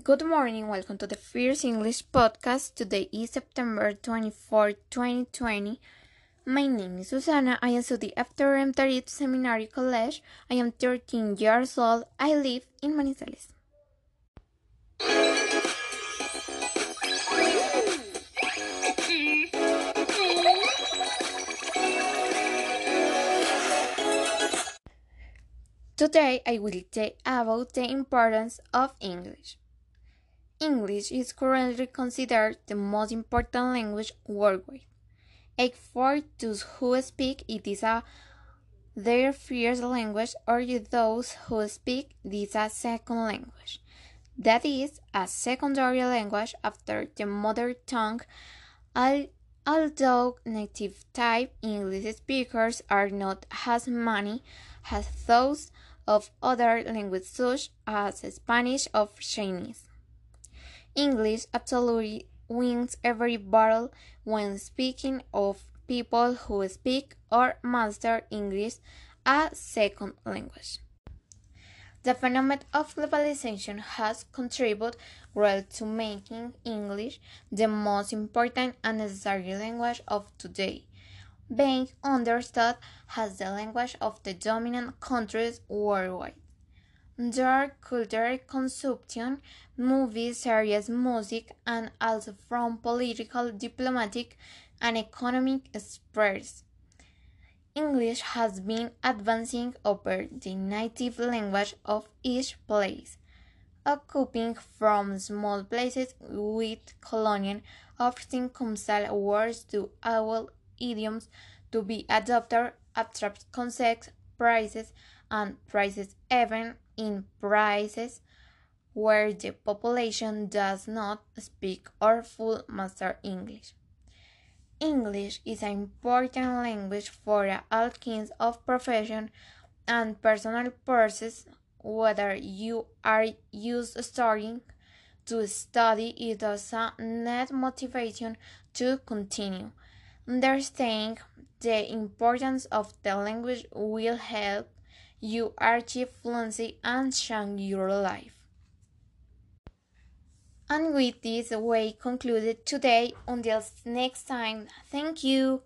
Good morning, welcome to the First English Podcast. Today is September 24, 2020. My name is Susana. I am studying after Tarit Seminary College. I am 13 years old. I live in Manizales. Today I will tell about the importance of English. English is currently considered the most important language worldwide. For those who speak it is a their first language or those who speak this a second language. That is a secondary language after the mother tongue. Although native type English speakers are not as many as those of other languages such as Spanish or Chinese. English absolutely wins every battle when speaking of people who speak or master English as a second language. The phenomenon of globalization has contributed well to making English the most important and necessary language of today, being understood as the language of the dominant countries worldwide. Their cultural consumption, movies, series, music, and also from political, diplomatic, and economic spheres. English has been advancing over the native language of each place, occupying from small places with colonial often constant words to old idioms to be adopted, abstract concepts, prices, and prices even in places where the population does not speak or full master English. English is an important language for all kinds of profession and personal purposes, whether you are used starting to study it a net motivation to continue. Understanding the importance of the language will help you achieve fluency and change your life. And with this, we concluded today. Until next time, thank you.